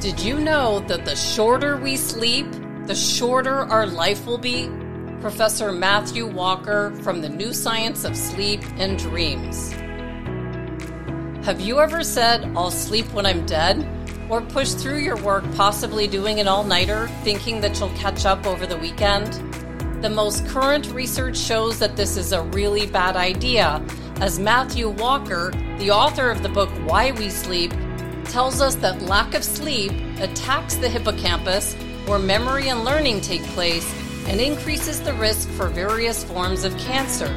Did you know that the shorter we sleep, the shorter our life will be? Professor Matthew Walker from the New Science of Sleep and Dreams. Have you ever said, I'll sleep when I'm dead? Or pushed through your work, possibly doing an all nighter, thinking that you'll catch up over the weekend? The most current research shows that this is a really bad idea, as Matthew Walker, the author of the book Why We Sleep, tells us that lack of sleep attacks the hippocampus, where memory and learning take place, and increases the risk for various forms of cancer.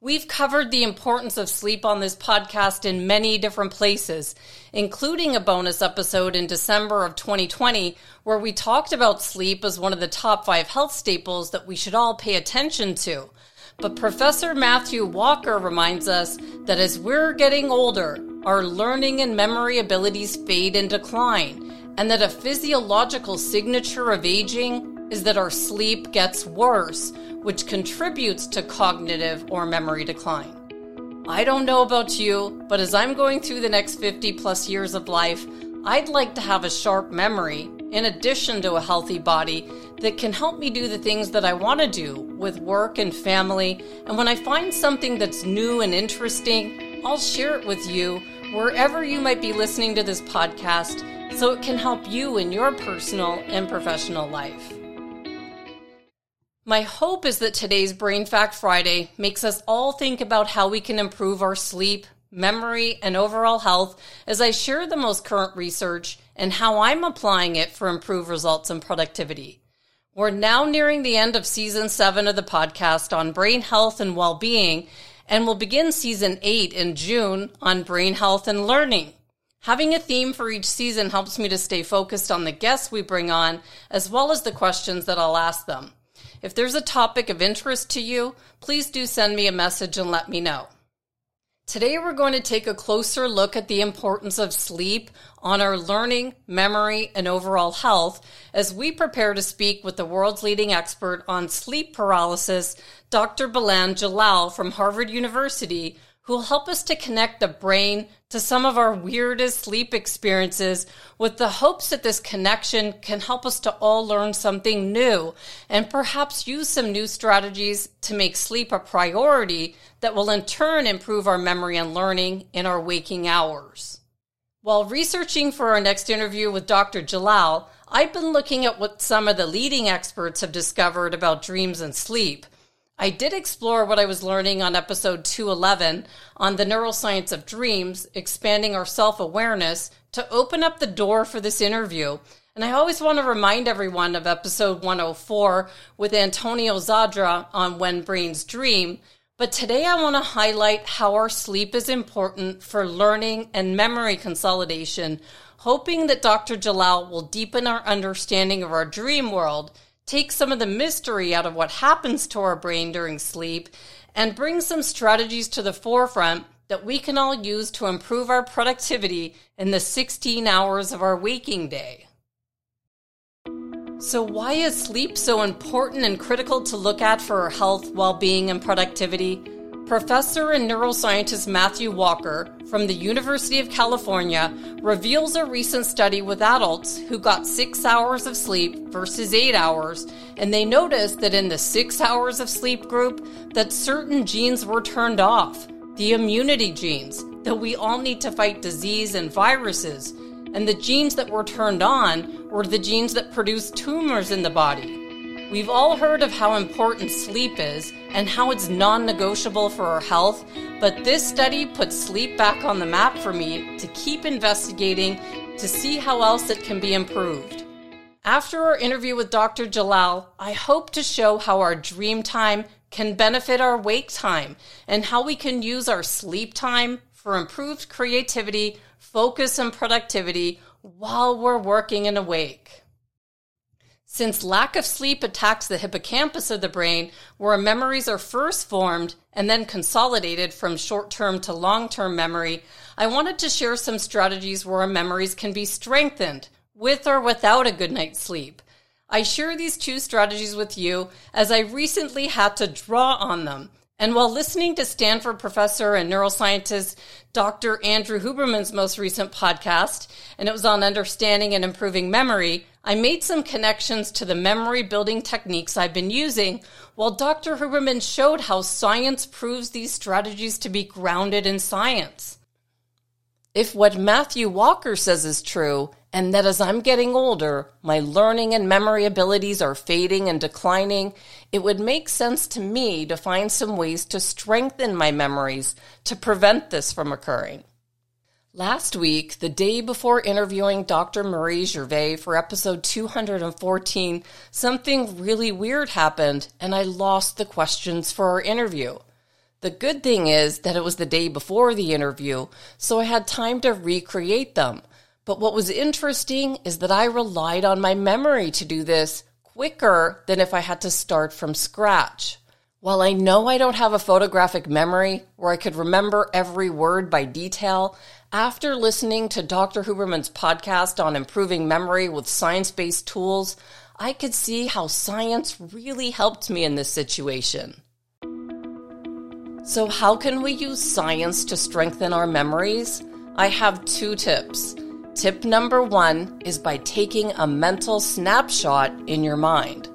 We've covered the importance of sleep on this podcast in many different places, including a bonus episode in December of 2020 where we talked about sleep as one of the top five health staples that we should all pay attention to. But Professor Matthew Walker reminds us that as we're getting older, our learning and memory abilities fade and decline, and that a physiological signature of aging is that our sleep gets worse, which contributes to cognitive or memory decline. I don't know about you, but as I'm going through the next 50 plus years of life, I'd like to have a sharp memory in addition to a healthy body that can help me do the things that I want to do with work and family. And when I find something that's new and interesting, I'll share it with you wherever you might be listening to this podcast so it can help you in your personal and professional life. My hope is that today's Brain Fact Friday makes us all think about how we can improve our sleep, memory, and overall health as I share the most current research and how I'm applying it for improved results and productivity. We're now nearing the end of season seven of the podcast on brain health and well being, and we'll begin season eight in June on brain health and learning. Having a theme for each season helps me to stay focused on the guests we bring on, as well as the questions that I'll ask them. If there's a topic of interest to you, please do send me a message and let me know. Today, we're going to take a closer look at the importance of sleep on our learning, memory, and overall health as we prepare to speak with the world's leading expert on sleep paralysis, Dr. Baland Jalal from Harvard University, who will help us to connect the brain to some of our weirdest sleep experiences with the hopes that this connection can help us to all learn something new and perhaps use some new strategies to make sleep a priority that will in turn improve our memory and learning in our waking hours. While researching for our next interview with Dr. Jalal, I've been looking at what some of the leading experts have discovered about dreams and sleep. I did explore what I was learning on episode 211 on the neuroscience of dreams, expanding our self awareness to open up the door for this interview. And I always want to remind everyone of episode 104 with Antonio Zadra on When Brains Dream. But today I want to highlight how our sleep is important for learning and memory consolidation, hoping that Dr. Jalal will deepen our understanding of our dream world take some of the mystery out of what happens to our brain during sleep, and bring some strategies to the forefront that we can all use to improve our productivity in the 16 hours of our waking day. So, why is sleep so important and critical to look at for our health, well being, and productivity? Professor and neuroscientist Matthew Walker from the University of California reveals a recent study with adults who got six hours of sleep versus eight hours, and they noticed that in the six hours of sleep group that certain genes were turned off, the immunity genes that we all need to fight disease and viruses, and the genes that were turned on were the genes that produce tumors in the body. We've all heard of how important sleep is and how it's non negotiable for our health, but this study puts sleep back on the map for me to keep investigating to see how else it can be improved. After our interview with Dr. Jalal, I hope to show how our dream time can benefit our wake time and how we can use our sleep time for improved creativity, focus, and productivity while we're working and awake. Since lack of sleep attacks the hippocampus of the brain, where memories are first formed and then consolidated from short term to long term memory, I wanted to share some strategies where memories can be strengthened with or without a good night's sleep. I share these two strategies with you as I recently had to draw on them And while listening to Stanford professor and neuroscientist Dr. Andrew Huberman's most recent podcast, and it was on understanding and improving memory, I made some connections to the memory building techniques I've been using, while Dr. Huberman showed how science proves these strategies to be grounded in science. If what Matthew Walker says is true, and that as I'm getting older, my learning and memory abilities are fading and declining, it would make sense to me to find some ways to strengthen my memories to prevent this from occurring. Last week, the day before interviewing Dr. Marie Gervais for episode 214, something really weird happened and I lost the questions for our interview. The good thing is that it was the day before the interview, so I had time to recreate them but what was interesting is that I relied on my memory to do this quicker than if I had to start from scratch. While I know I don't have a photographic memory where I could remember every word by detail, after listening to Dr. Huberman's podcast on improving memory with science based tools, I could see how science really helped me in this situation. So, how can we use science to strengthen our memories? I have two tips. Tip number one is by taking a mental snapshot in your mind.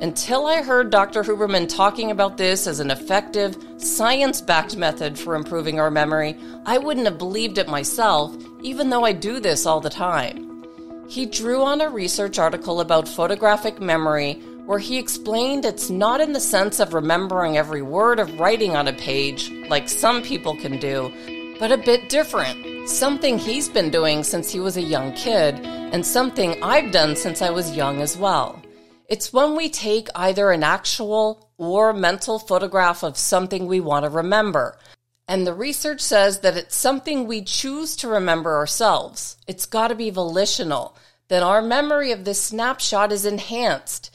Until I heard Dr. Huberman talking about this as an effective, science backed method for improving our memory, I wouldn't have believed it myself, even though I do this all the time. He drew on a research article about photographic memory where he explained it's not in the sense of remembering every word of writing on a page, like some people can do, but a bit different. Something he's been doing since he was a young kid, and something I've done since I was young as well. It's when we take either an actual or mental photograph of something we want to remember. And the research says that it's something we choose to remember ourselves. It's got to be volitional. Then our memory of this snapshot is enhanced.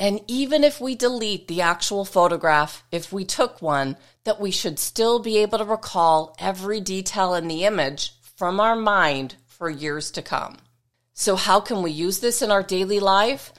And even if we delete the actual photograph, if we took one, that we should still be able to recall every detail in the image from our mind for years to come. So, how can we use this in our daily life?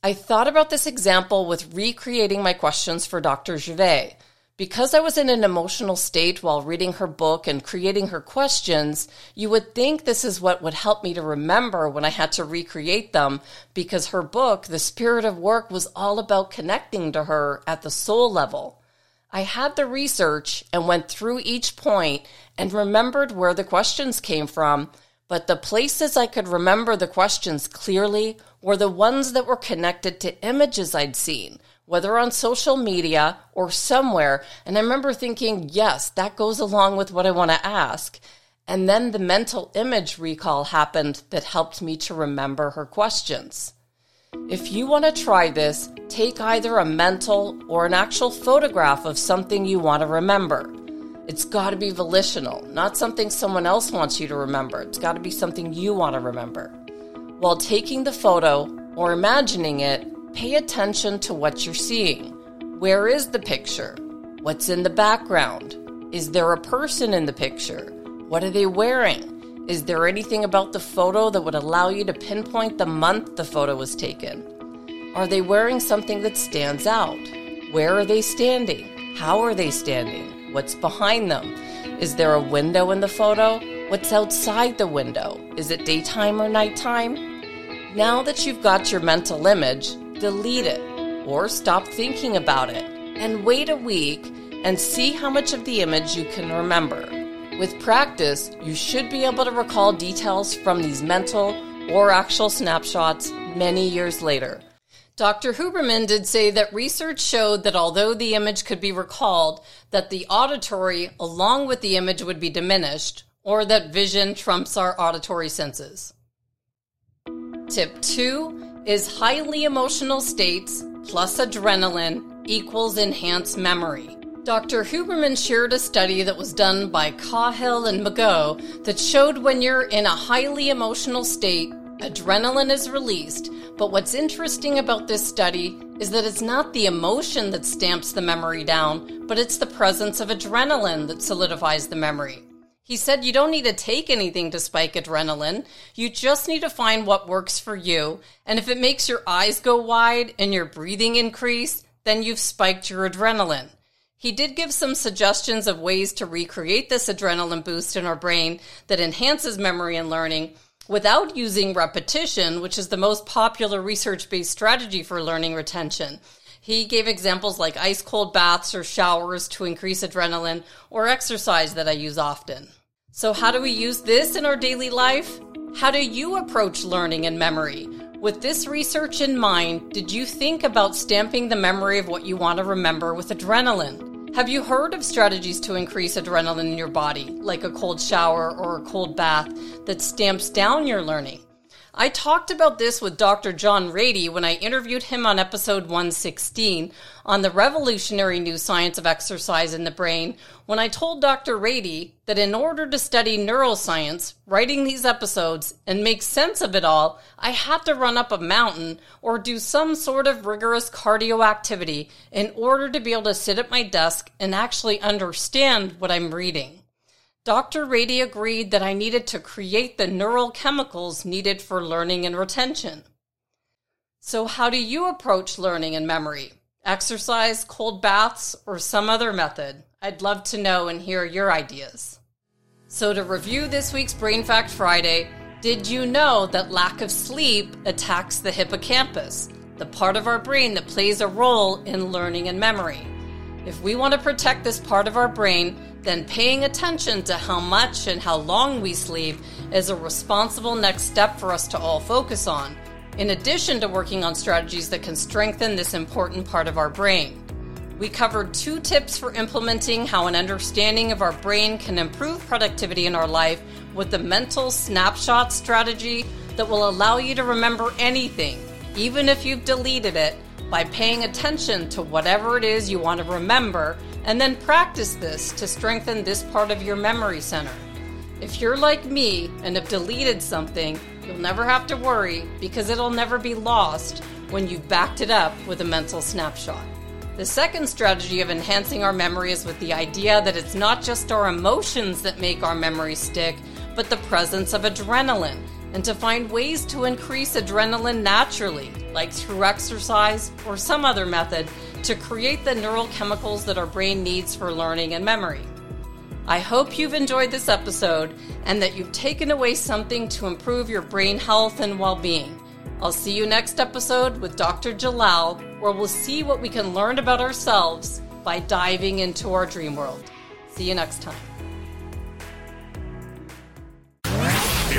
I thought about this example with recreating my questions for Dr. Gervais. Because I was in an emotional state while reading her book and creating her questions, you would think this is what would help me to remember when I had to recreate them because her book, The Spirit of Work, was all about connecting to her at the soul level. I had the research and went through each point and remembered where the questions came from, but the places I could remember the questions clearly were the ones that were connected to images I'd seen whether on social media or somewhere. And I remember thinking, yes, that goes along with what I want to ask. And then the mental image recall happened that helped me to remember her questions. If you want to try this, take either a mental or an actual photograph of something you want to remember. It's got to be volitional, not something someone else wants you to remember. It's got to be something you want to remember. While taking the photo or imagining it, Pay attention to what you're seeing. Where is the picture? What's in the background? Is there a person in the picture? What are they wearing? Is there anything about the photo that would allow you to pinpoint the month the photo was taken? Are they wearing something that stands out? Where are they standing? How are they standing? What's behind them? Is there a window in the photo? What's outside the window? Is it daytime or nighttime? Now that you've got your mental image, delete it, or stop thinking about it, and wait a week and see how much of the image you can remember. With practice, you should be able to recall details from these mental or actual snapshots many years later. Dr. Huberman did say that research showed that although the image could be recalled, that the auditory along with the image would be diminished, or that vision trumps our auditory senses. Tip 2 is highly emotional states plus adrenaline equals enhanced memory. Dr. Huberman shared a study that was done by Cahill and McGaugh that showed when you're in a highly emotional state, adrenaline is released. But what's interesting about this study is that it's not the emotion that stamps the memory down, but it's the presence of adrenaline that solidifies the memory. He said you don't need to take anything to spike adrenaline. You just need to find what works for you. And if it makes your eyes go wide and your breathing increase, then you've spiked your adrenaline. He did give some suggestions of ways to recreate this adrenaline boost in our brain that enhances memory and learning without using repetition, which is the most popular research based strategy for learning retention. He gave examples like ice cold baths or showers to increase adrenaline or exercise that I use often. So, how do we use this in our daily life? How do you approach learning and memory? With this research in mind, did you think about stamping the memory of what you want to remember with adrenaline? Have you heard of strategies to increase adrenaline in your body, like a cold shower or a cold bath, that stamps down your learning? I talked about this with Dr. John Ratey when I interviewed him on episode 116 on the revolutionary new science of exercise in the brain when I told Dr. Ratey that in order to study neuroscience, writing these episodes, and make sense of it all, I had to run up a mountain or do some sort of rigorous cardio activity in order to be able to sit at my desk and actually understand what I'm reading. Dr. Ratey agreed that I needed to create the neural chemicals needed for learning and retention. So, how do you approach learning and memory? Exercise, cold baths, or some other method? I'd love to know and hear your ideas. So, to review this week's Brain Fact Friday, did you know that lack of sleep attacks the hippocampus, the part of our brain that plays a role in learning and memory? If we want to protect this part of our brain, then paying attention to how much and how long we sleep is a responsible next step for us to all focus on, in addition to working on strategies that can strengthen this important part of our brain. We covered two tips for implementing how an understanding of our brain can improve productivity in our life with the mental snapshot strategy that will allow you to remember anything, even if you've deleted it, by paying attention to whatever it is you want to remember and then practice this to strengthen this part of your memory center. If you're like me and have deleted something, you'll never have to worry because it'll never be lost when you've backed it up with a mental snapshot. The second strategy of enhancing our memory is with the idea that it's not just our emotions that make our memory stick, but the presence of adrenaline, and to find ways to increase adrenaline naturally, like through exercise or some other method to create the neural chemicals that our brain needs for learning and memory. I hope you've enjoyed this episode and that you've taken away something to improve your brain health and well being. I'll see you next episode with Dr. Jalal, where we'll see what we can learn about ourselves by diving into our dream world. See you next time.